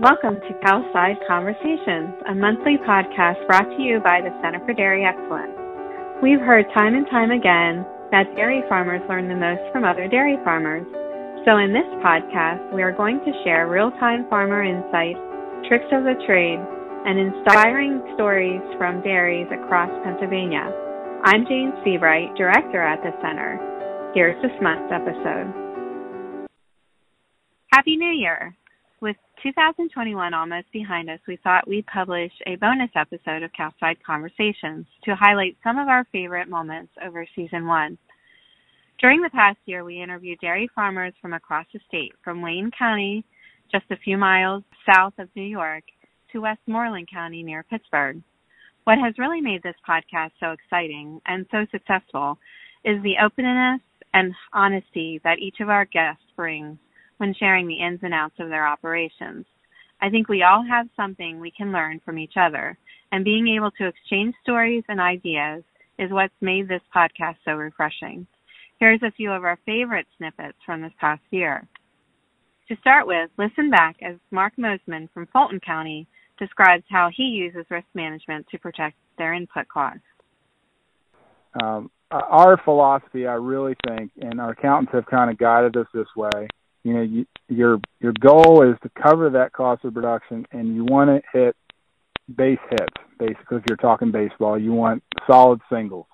Welcome to Cowside Conversations, a monthly podcast brought to you by the Center for Dairy Excellence. We've heard time and time again that dairy farmers learn the most from other dairy farmers. So in this podcast, we are going to share real-time farmer insights, tricks of the trade, and inspiring stories from dairies across Pennsylvania. I'm Jayne Sebright, Director at the Center. Here's this month's episode. Happy New Year! With 2021 almost behind us, we thought we'd publish a bonus episode of Cowside Conversations to highlight some of our favorite moments over season one. During the past year, we interviewed dairy farmers from across the state, from Wayne County, just a few miles south of New York, to Westmoreland County near Pittsburgh. What has really made this podcast so exciting and so successful is the openness and honesty that each of our guests brings when sharing the ins and outs of their operations. I think we all have something we can learn from each other, and being able to exchange stories and ideas is what's made this podcast so refreshing. Here's a few of our favorite snippets from this past year. To start with, listen back as Mark Mosman from Fulton County describes how he uses risk management to protect their input costs. Um, our philosophy, I really think, and our accountants have kind of guided us this way, you know you, your your goal is to cover that cost of production and you want to hit base hits basically if you're talking baseball. You want solid singles.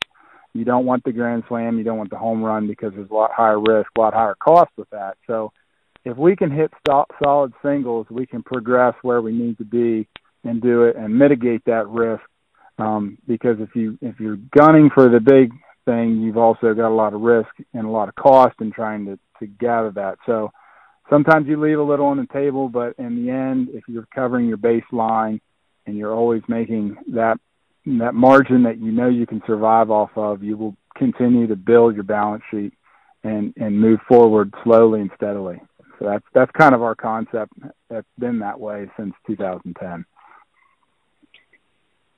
You don't want the grand slam. You don't want the home run because there's a lot higher risk a lot higher cost with that. So if we can hit st- solid singles we can progress where we need to be and do it and mitigate that risk. Um, because if you if you're gunning for the big thing you've also got a lot of risk and a lot of cost in trying to to gather that. So sometimes you leave a little on the table, but in the end, if you're covering your baseline and you're always making that that margin that you know you can survive off of, you will continue to build your balance sheet and and move forward slowly and steadily. So that's that's kind of our concept. That's been that way since 2010.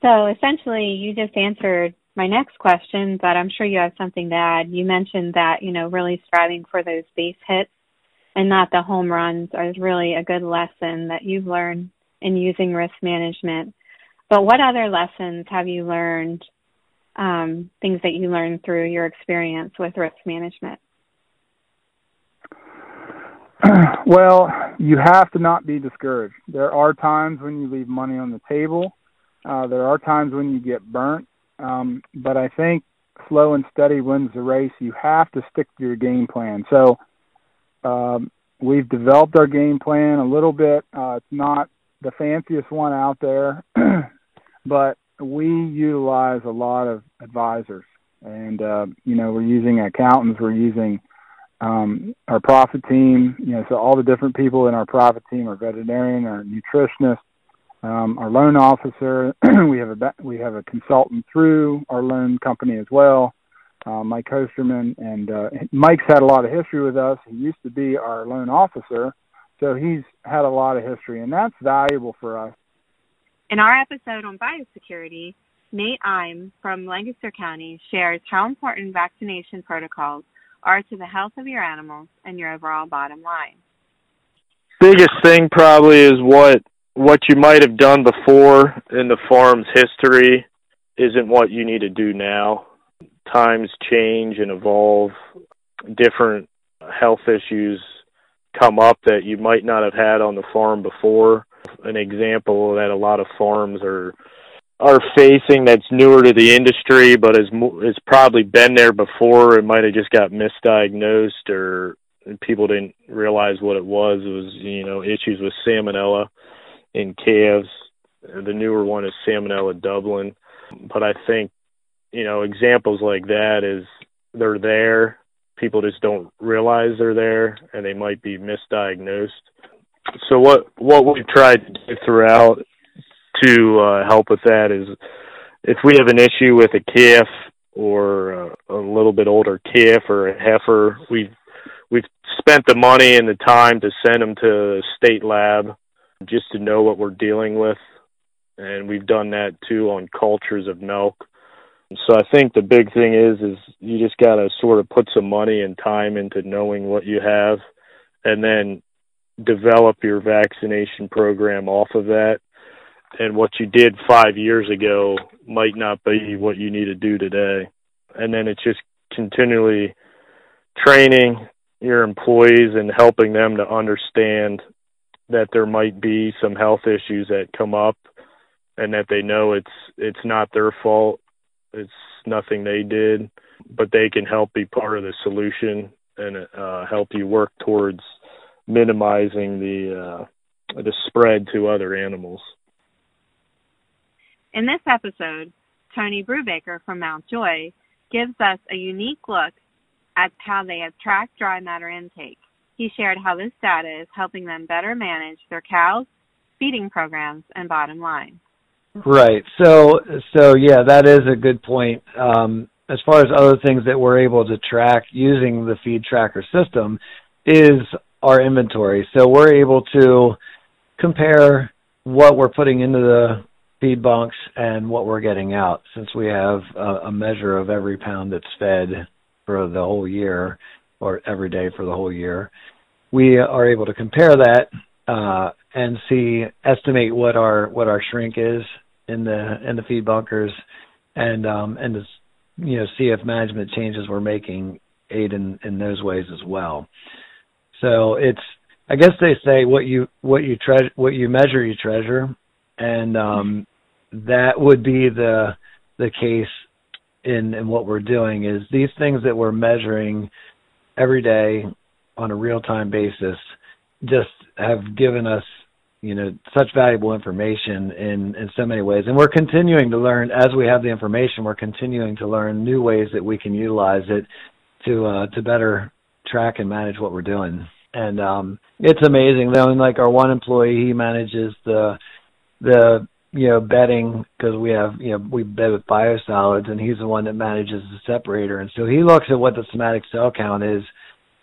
So essentially, you just answered my next question, but I'm sure you have something to add. You mentioned that, you know, really striving for those base hits and not the home runs is really a good lesson that you've learned in using risk management. But what other lessons have you learned, um, things that you learned through your experience with risk management? Well, you have to not be discouraged. There are times when you leave money on the table. Uh, there are times when you get burnt, um, but I think slow and steady wins the race. You have to stick to your game plan. So um, we've developed our game plan a little bit. Uh, it's not the fanciest one out there, but we utilize a lot of advisors, and uh, you know we're using accountants, we're using um, our profit team. You know, so all the different people in our profit team are veterinarian, our nutritionist, um, our loan officer. we have a we have a consultant through our loan company as well, uh, Mike Hosterman, and uh, Mike's had a lot of history with us. He used to be our loan officer, so he's had a lot of history, and that's valuable for us. In our episode on biosecurity, Nate Im from Lancaster County shares how important vaccination protocols are to the health of your animals and your overall bottom line. Biggest thing probably is what what you might have done before in the farm's history isn't what you need to do now. Times change and evolve. Different health issues come up that you might not have had on the farm before. An example that a lot of farms are are facing that's newer to the industry, but has has probably been there before. It might have just got misdiagnosed, or people didn't realize what it was. It was you know issues with salmonella in calves. The newer one is Salmonella Dublin. But I think, you know, examples like that is they're there. People just don't realize they're there and they might be misdiagnosed. So what what we've tried to do throughout to uh, help with that is if we have an issue with a calf or a, a little bit older calf or a heifer, we've we've spent the money and the time to send them to a state lab just to know what we're dealing with. And we've done that too on cultures of milk. So I think the big thing is is you just got to sort of put some money and time into knowing what you have and then develop your vaccination program off of that. And what you did five years ago might not be what you need to do today. And then it's just continually training your employees and helping them to understand that there might be some health issues that come up and that they know it's it's not their fault it's nothing they did but they can help be part of the solution and uh, help you work towards minimizing the uh, the spread to other animals. In this episode, Tony Brubaker from Mount Joy gives us a unique look at how they have tracked dry matter intake. He shared how this data is helping them better manage their cows, feeding programs, and bottom line. Right. So, so yeah, that is a good point. Um, as far as other things that we're able to track using the feed tracker system is our inventory. So we're able to compare what we're putting into the feed bunks and what we're getting out since we have a, a measure of every pound that's fed for the whole year or every day for the whole year. We are able to compare that uh, and see estimate what our what our shrink is in the in the feed bunkers and um, and to you know see if management changes we're making aid in in those ways as well. So it's I guess they say what you what you treasure what you measure you treasure, and um, that would be the the case in in what we're doing is these things that we're measuring every day on a real time basis just have given us you know such valuable information in in so many ways. And we're continuing to learn as we have the information we're continuing to learn new ways that we can utilize it to uh to better track and manage what we're doing. And um it's amazing though and like our one employee he manages the the you know bedding because we have you know we bed with biosolids and he's the one that manages the separator and so he looks at what the somatic cell count is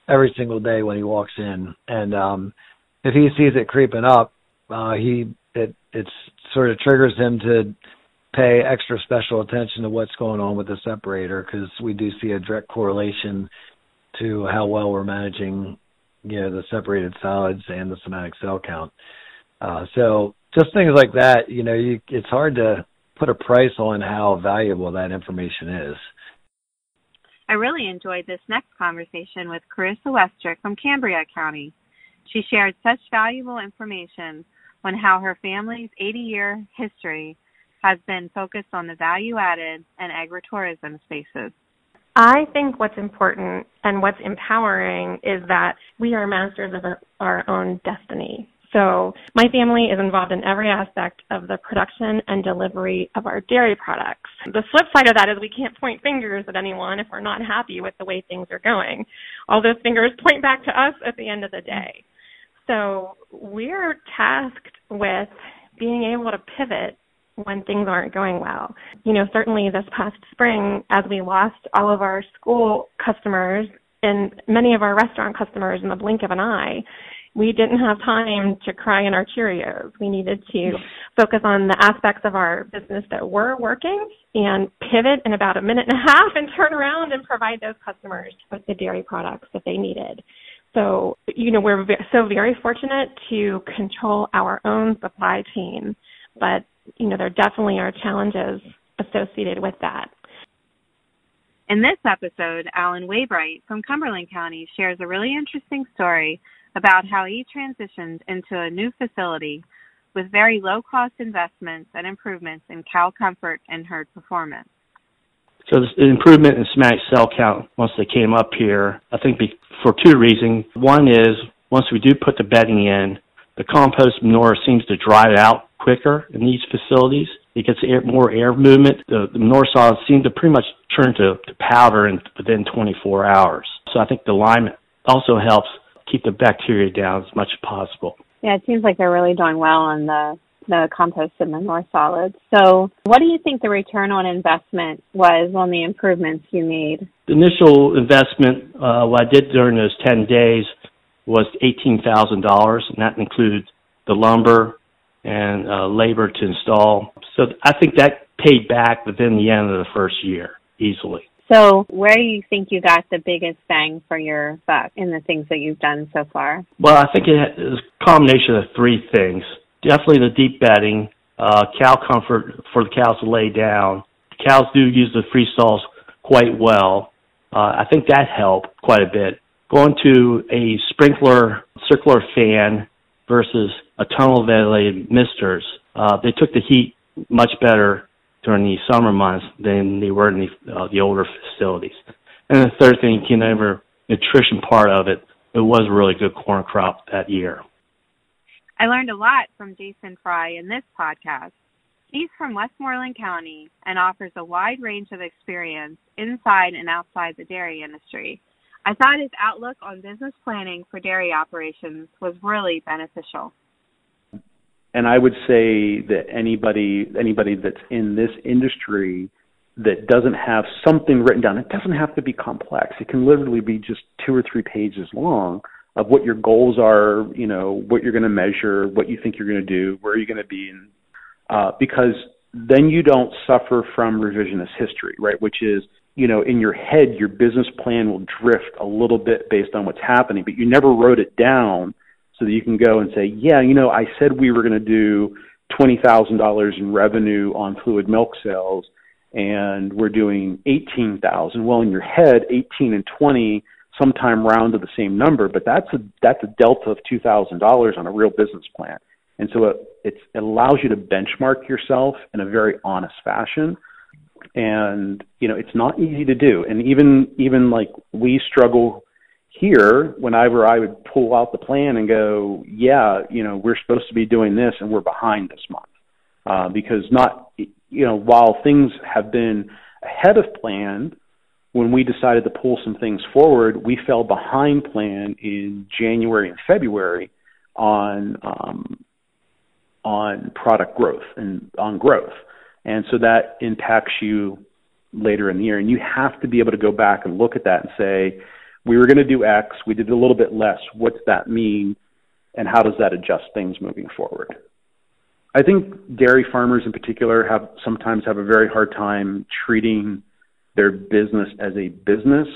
every single day when he walks in and um if he sees it creeping up uh, he it it's sort of triggers him to pay extra special attention to what's going on with the separator because we do see a direct correlation to how well we're managing you know the separated solids and the somatic cell count. Uh, so just things like that, you know, you, it's hard to put a price on how valuable that information is. I really enjoyed this next conversation with Carissa Westrick from Cambria County. She shared such valuable information on how her family's 80 year history has been focused on the value added and agritourism spaces. I think what's important and what's empowering is that we are masters of our own destiny. So, my family is involved in every aspect of the production and delivery of our dairy products. The flip side of that is we can't point fingers at anyone if we're not happy with the way things are going. All those fingers point back to us at the end of the day. So we're tasked with being able to pivot when things aren't going well. You know, certainly this past spring, as we lost all of our school customers and many of our restaurant customers in the blink of an eye, we didn't have time to cry in our Cheerios. We needed to focus on the aspects of our business that were working and pivot in about a minute and a half and turn around and provide those customers with the dairy products that they needed. So, you know, we're so very fortunate to control our own supply chain, but, you know, there definitely are challenges associated with that. In this episode, Alan Waybright from Cumberland County shares a really interesting story about how he transitioned into a new facility with very low cost investments and improvements in cow comfort and herd performance. So the improvement in somatic cell count once they came up here, I think for two reasons. One is once we do put the bedding in, the compost manure seems to dry out quicker in these facilities. It gets air, more air movement. The, the manure solids seem to pretty much turn to, to powder in, within 24 hours. So I think the lime also helps keep the bacteria down as much as possible. Yeah, it seems like they're really doing well on the the compost and the manure solids. So, what do you think the return on investment was on the improvements you made? The initial investment, uh, what I did during those 10 days was $18,000, and that included the lumber and uh, labor to install. So, I think that paid back within the end of the first year easily. So, where do you think you got the biggest bang for your buck in the things that you've done so far? Well, I think it is a combination of three things. Definitely the deep bedding, uh, cow comfort for the cows to lay down. Cows do use the free stalls quite well. Uh, I think that helped quite a bit. Going to a sprinkler circular fan versus a tunnel ventilated misters, uh, they took the heat much better during the summer months than they were in the, uh, the older facilities. And the third thing, you know, nutrition part of it, it was a really good corn crop that year. I learned a lot from Jason Fry in this podcast. He's from Westmoreland County and offers a wide range of experience inside and outside the dairy industry. I thought his outlook on business planning for dairy operations was really beneficial. And I would say that anybody anybody that's in this industry that doesn't have something written down, it doesn't have to be complex. It can literally be just two or three pages long of what your goals are, you know, what you're going to measure, what you think you're going to do, where you're going to be, and uh, because then you don't suffer from revisionist history, right? Which is, you know, in your head, your business plan will drift a little bit based on what's happening, but you never wrote it down so that you can go and say, yeah, you know, I said we were going to do twenty thousand dollars in revenue on fluid milk sales, and we're doing eighteen thousand. Well, in your head, eighteen and twenty sometime round to the same number, but that's a that's a delta of two thousand dollars on a real business plan. And so it, it allows you to benchmark yourself in a very honest fashion. And, you know, it's not easy to do. And even, even like we struggle here whenever I would pull out the plan and go, yeah, you know, we're supposed to be doing this and we're behind this month. Uh, because not, you know, while things have been ahead of plan, when we decided to pull some things forward, we fell behind plan in January and February on um, on product growth and on growth. And so that impacts you later in the year. And you have to be able to go back and look at that and say, we were going to do X, we did a little bit less. What's that mean? And how does that adjust things moving forward? I think dairy farmers in particular have sometimes have a very hard time treating their business as a business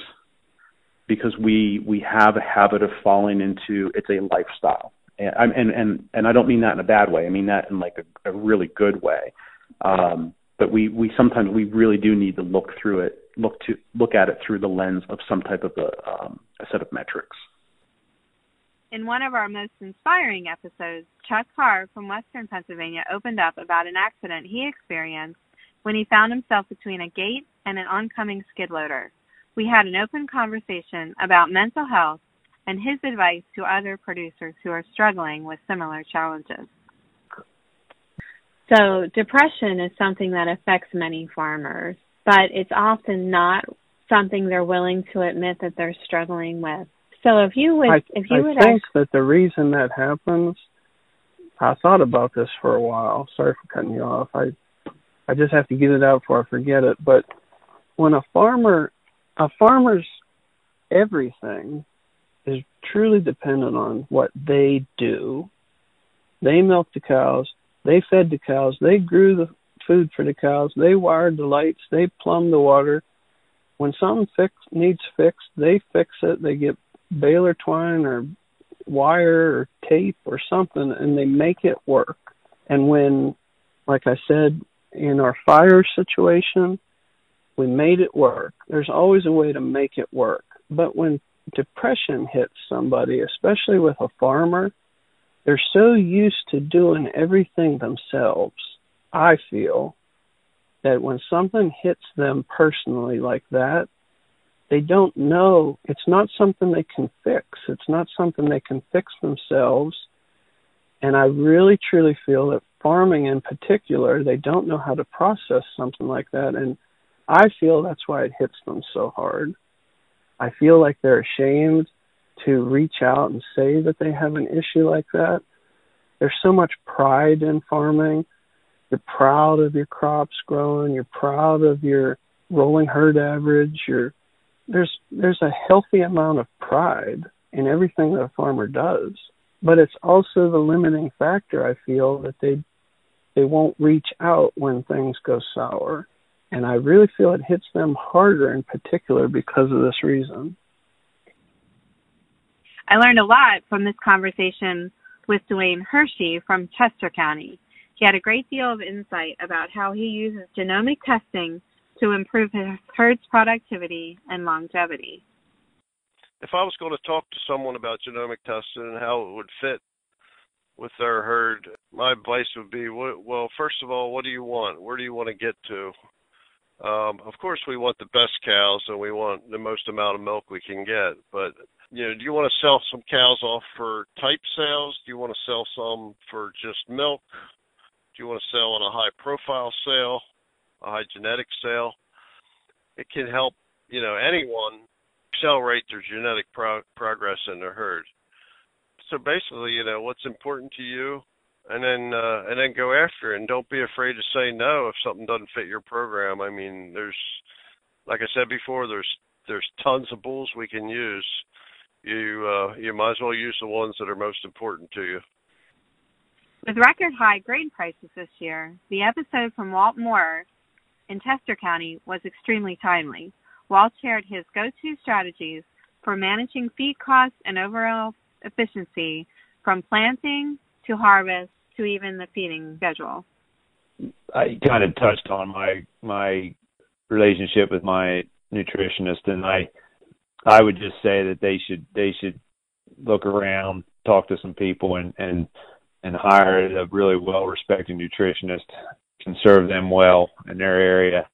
because we we have a habit of falling into it's a lifestyle and and and and I don't mean that in a bad way. I mean that in like a, a really good way. Um, but we we sometimes we really do need to look through it, look to look at it through the lens of some type of a, um, a set of metrics. In one of our most inspiring episodes, Chuck Carr from Western Pennsylvania opened up about an accident he experienced when he found himself between a gate and an oncoming skid loader. We had an open conversation about mental health and his advice to other producers who are struggling with similar challenges. So, depression is something that affects many farmers, but it's often not something they're willing to admit that they're struggling with. So, if you would, I, if you I would I think ask, that the reason that happens, I thought about this for a while. Sorry for cutting you off. I, I just have to get it out before I forget it. But when a farmer, a farmer's everything is truly dependent on what they do. They milked the cows, they fed the cows, they grew the food for the cows, they wired the lights, they plumbed the water. When something fix, needs fixed, they fix it. They get baler twine or wire or tape or something and they make it work. And when, like I said, in our fire situation, we made it work. There's always a way to make it work. But when depression hits somebody, especially with a farmer, they're so used to doing everything themselves. I feel that when something hits them personally like that, they don't know it's not something they can fix. It's not something they can fix themselves. And I really truly feel that farming in particular, they don't know how to process something like that. And I feel that's why it hits them so hard. I feel like they're ashamed to reach out and say that they have an issue like that. There's so much pride in farming. You're proud of your crops growing. You're proud of your rolling herd average. You're, there's there's a healthy amount of pride in everything that a farmer does, but it's also the limiting factor. I feel that they they won't reach out when things go sour. And I really feel it hits them harder in particular because of this reason. I learned a lot from this conversation with Duane Hershey from Chester County. He had a great deal of insight about how he uses genomic testing to improve his herd's productivity and longevity. If I was going to talk to someone about genomic testing and how it would fit with their herd, my advice would be well, first of all, what do you want? Where do you want to get to? Um, of course, we want the best cows and we want the most amount of milk we can get. But you know, do you want to sell some cows off for type sales? Do you want to sell some for just milk? You want to sell on a high profile sale, a high genetic sale? It can help you know anyone accelerate their genetic pro- progress in their herd. So basically, you know, what's important to you and then uh, and then go after it. And don't be afraid to say no if something doesn't fit your program. I mean, there's like I said before, there's there's tons of bulls we can use. You uh, you might as well use the ones that are most important to you. With record high grain prices this year, the episode from Walt Moore in Chester County was extremely timely. Walt shared his go-to strategies for managing feed costs and overall efficiency from planting to harvest to even the feeding schedule? I kind of touched on my my relationship with my nutritionist, and I I would just say that they should they should look around, talk to some people, and and and hire a really well respected nutritionist, can serve them well in their area,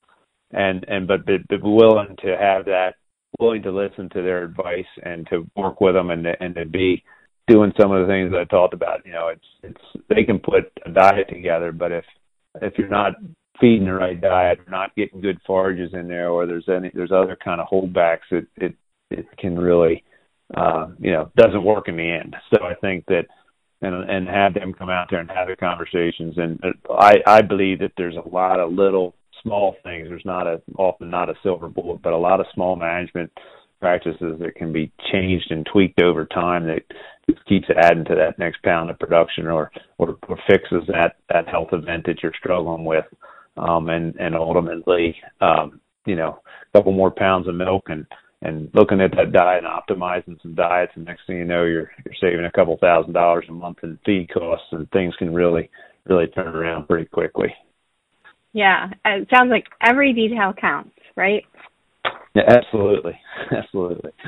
and and but but, but willing to have that, willing to listen to their advice and to work with them and to, and to be doing some of the things that I talked about. You know, it's it's they can put a diet together, but if if you're not feeding the right diet, not getting good forages in there, or there's any there's other kind of holdbacks, it it it can really uh, you know doesn't work in the end. So I think that and and have them come out there and have the conversations. And I I believe that there's a lot of little small things. There's not a often not a silver bullet, but a lot of small management practices that can be changed and tweaked over time that keeps adding to that next pound of production or or, or fixes that that health event that you're struggling with um and and ultimately um you know a couple more pounds of milk and and looking at that diet and optimizing some diets and next thing you know you're you're saving a couple thousand dollars a month in feed costs and things can really really turn around pretty quickly yeah it sounds like every detail counts right yeah, absolutely, absolutely.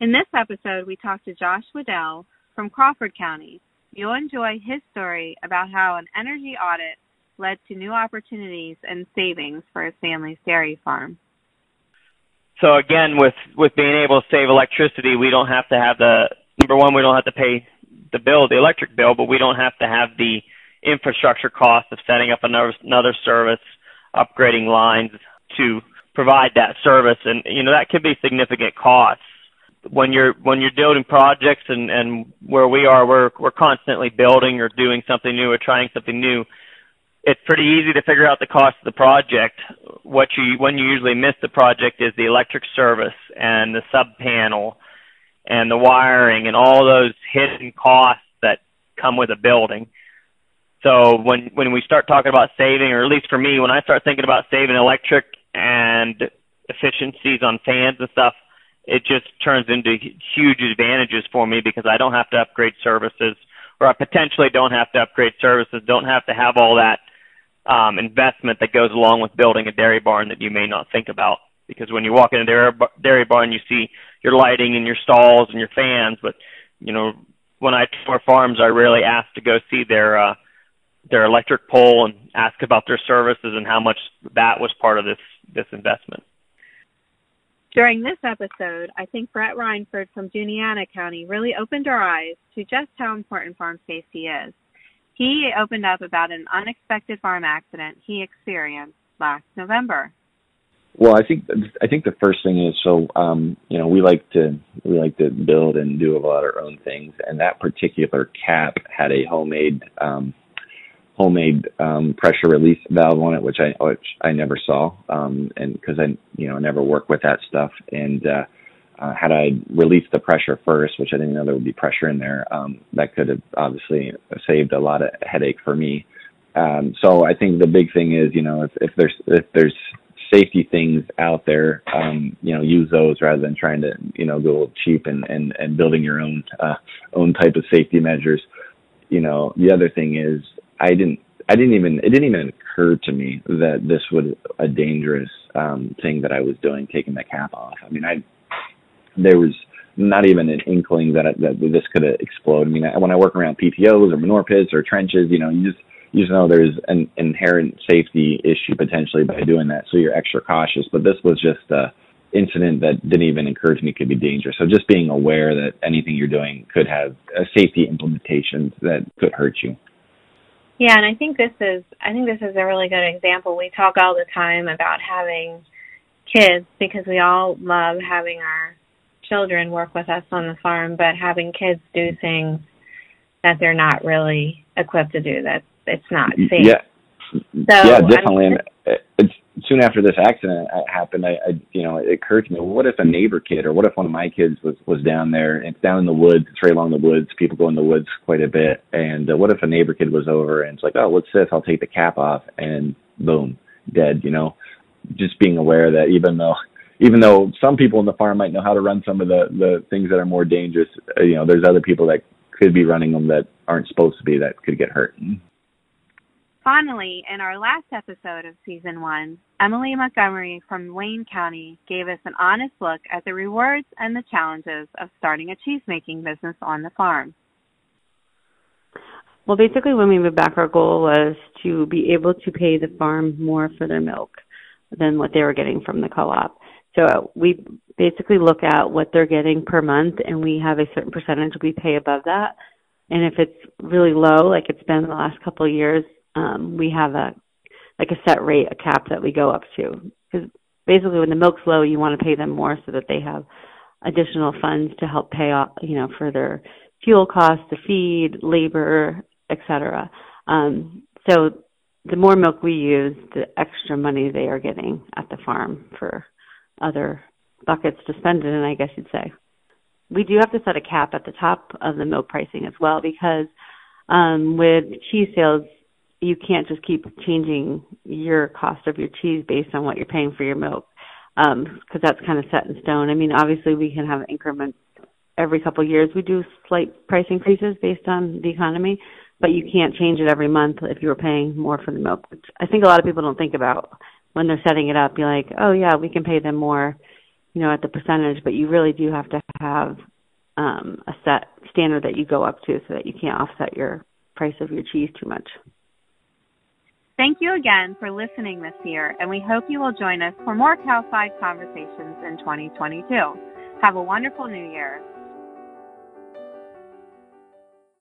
In this episode, we talked to Josh Waddell from Crawford County. You'll enjoy his story about how an energy audit led to new opportunities and savings for his family's dairy farm. So again, with with being able to save electricity, we don't have to have the number one, we don't have to pay the bill, the electric bill, but we don't have to have the infrastructure cost of setting up another another service, upgrading lines, to provide that service. And you know that can be significant costs. When you're when you're building projects and and where we are we're we're constantly building or doing something new or trying something new it's pretty easy to figure out the cost of the project. What you when you usually miss the project is the electric service and the sub panel and the wiring and all those hidden costs that come with a building. So when when we start talking about saving, or at least for me, when I start thinking about saving electric and efficiencies on fans and stuff, it just turns into huge advantages for me because I don't have to upgrade services, or I potentially don't have to upgrade services, don't have to have all that um, investment that goes along with building a dairy barn that you may not think about. Because when you walk in a dairy, barn, you see your lighting and your stalls and your fans, but you know when I tour farms, I rarely ask to go see their uh, their electric pole and ask about their services and how much that was part of this this investment. During this episode, I think Brett Reinford from Juniata County really opened our eyes to just how important farm safety is. He opened up about an unexpected farm accident he experienced last November. Well, I think I think the first thing is so um, you know we like to we like to build and do a lot of our own things, and that particular cap had a homemade um, homemade um, pressure release valve on it, which I which I never saw, um, and because I you know never work with that stuff, and uh, uh, had I released the pressure first, which I didn't know there would be pressure in there, um, that could have obviously saved a lot of headache for me. Um, so I think the big thing is, you know, if, if there's if there's safety things out there, um, you know, use those rather than trying to, you know, go cheap and and and building your own uh, own type of safety measures. You know, the other thing is, I didn't I didn't even it didn't even occur to me that this was a dangerous um, thing that I was doing, taking the cap off. I mean, I there was not even an inkling that that this could explode. I mean, when I work around PTOS or manure pits or trenches, you know, you just you just know there's an inherent safety issue potentially by doing that, so you're extra cautious. But this was just a incident that didn't even occur to me could be dangerous. So just being aware that anything you're doing could have a safety implications that could hurt you. Yeah, and I think this is I think this is a really good example. We talk all the time about having kids because we all love having our children work with us on the farm, but having kids do things that they're not really equipped to do that it's not safe. Yeah. So, yeah, definitely. I mean, and it's, soon after this accident happened, I, I, you know, it occurred to me, well, what if a neighbor kid, or what if one of my kids was was down there? It's down in the woods. It's right along the woods. People go in the woods quite a bit. And uh, what if a neighbor kid was over and it's like, oh, what's this? I'll take the cap off, and boom, dead. You know, just being aware that even though even though some people in the farm might know how to run some of the the things that are more dangerous, uh, you know, there's other people that could be running them that aren't supposed to be that could get hurt. Finally, in our last episode of season one, Emily Montgomery from Wayne County gave us an honest look at the rewards and the challenges of starting a cheese making business on the farm. Well, basically, when we moved back, our goal was to be able to pay the farm more for their milk than what they were getting from the co op. So we basically look at what they're getting per month, and we have a certain percentage we pay above that. And if it's really low, like it's been the last couple of years, um, we have a like a set rate, a cap that we go up to. Because basically, when the milk's low, you want to pay them more so that they have additional funds to help pay off, you know, for their fuel costs, the feed, labor, etc. Um, so the more milk we use, the extra money they are getting at the farm for other buckets to spend it in, I guess you'd say. We do have to set a cap at the top of the milk pricing as well because um, with cheese sales, you can't just keep changing your cost of your cheese based on what you're paying for your milk because um, that's kind of set in stone. I mean, obviously we can have increments every couple of years. We do slight price increases based on the economy, but you can't change it every month if you were paying more for the milk. Which I think a lot of people don't think about when they're setting it up. Be like, oh yeah, we can pay them more, you know, at the percentage, but you really do have to have um, a set standard that you go up to so that you can't offset your price of your cheese too much. Thank you again for listening this year, and we hope you will join us for more Cowside conversations in 2022. Have a wonderful new year.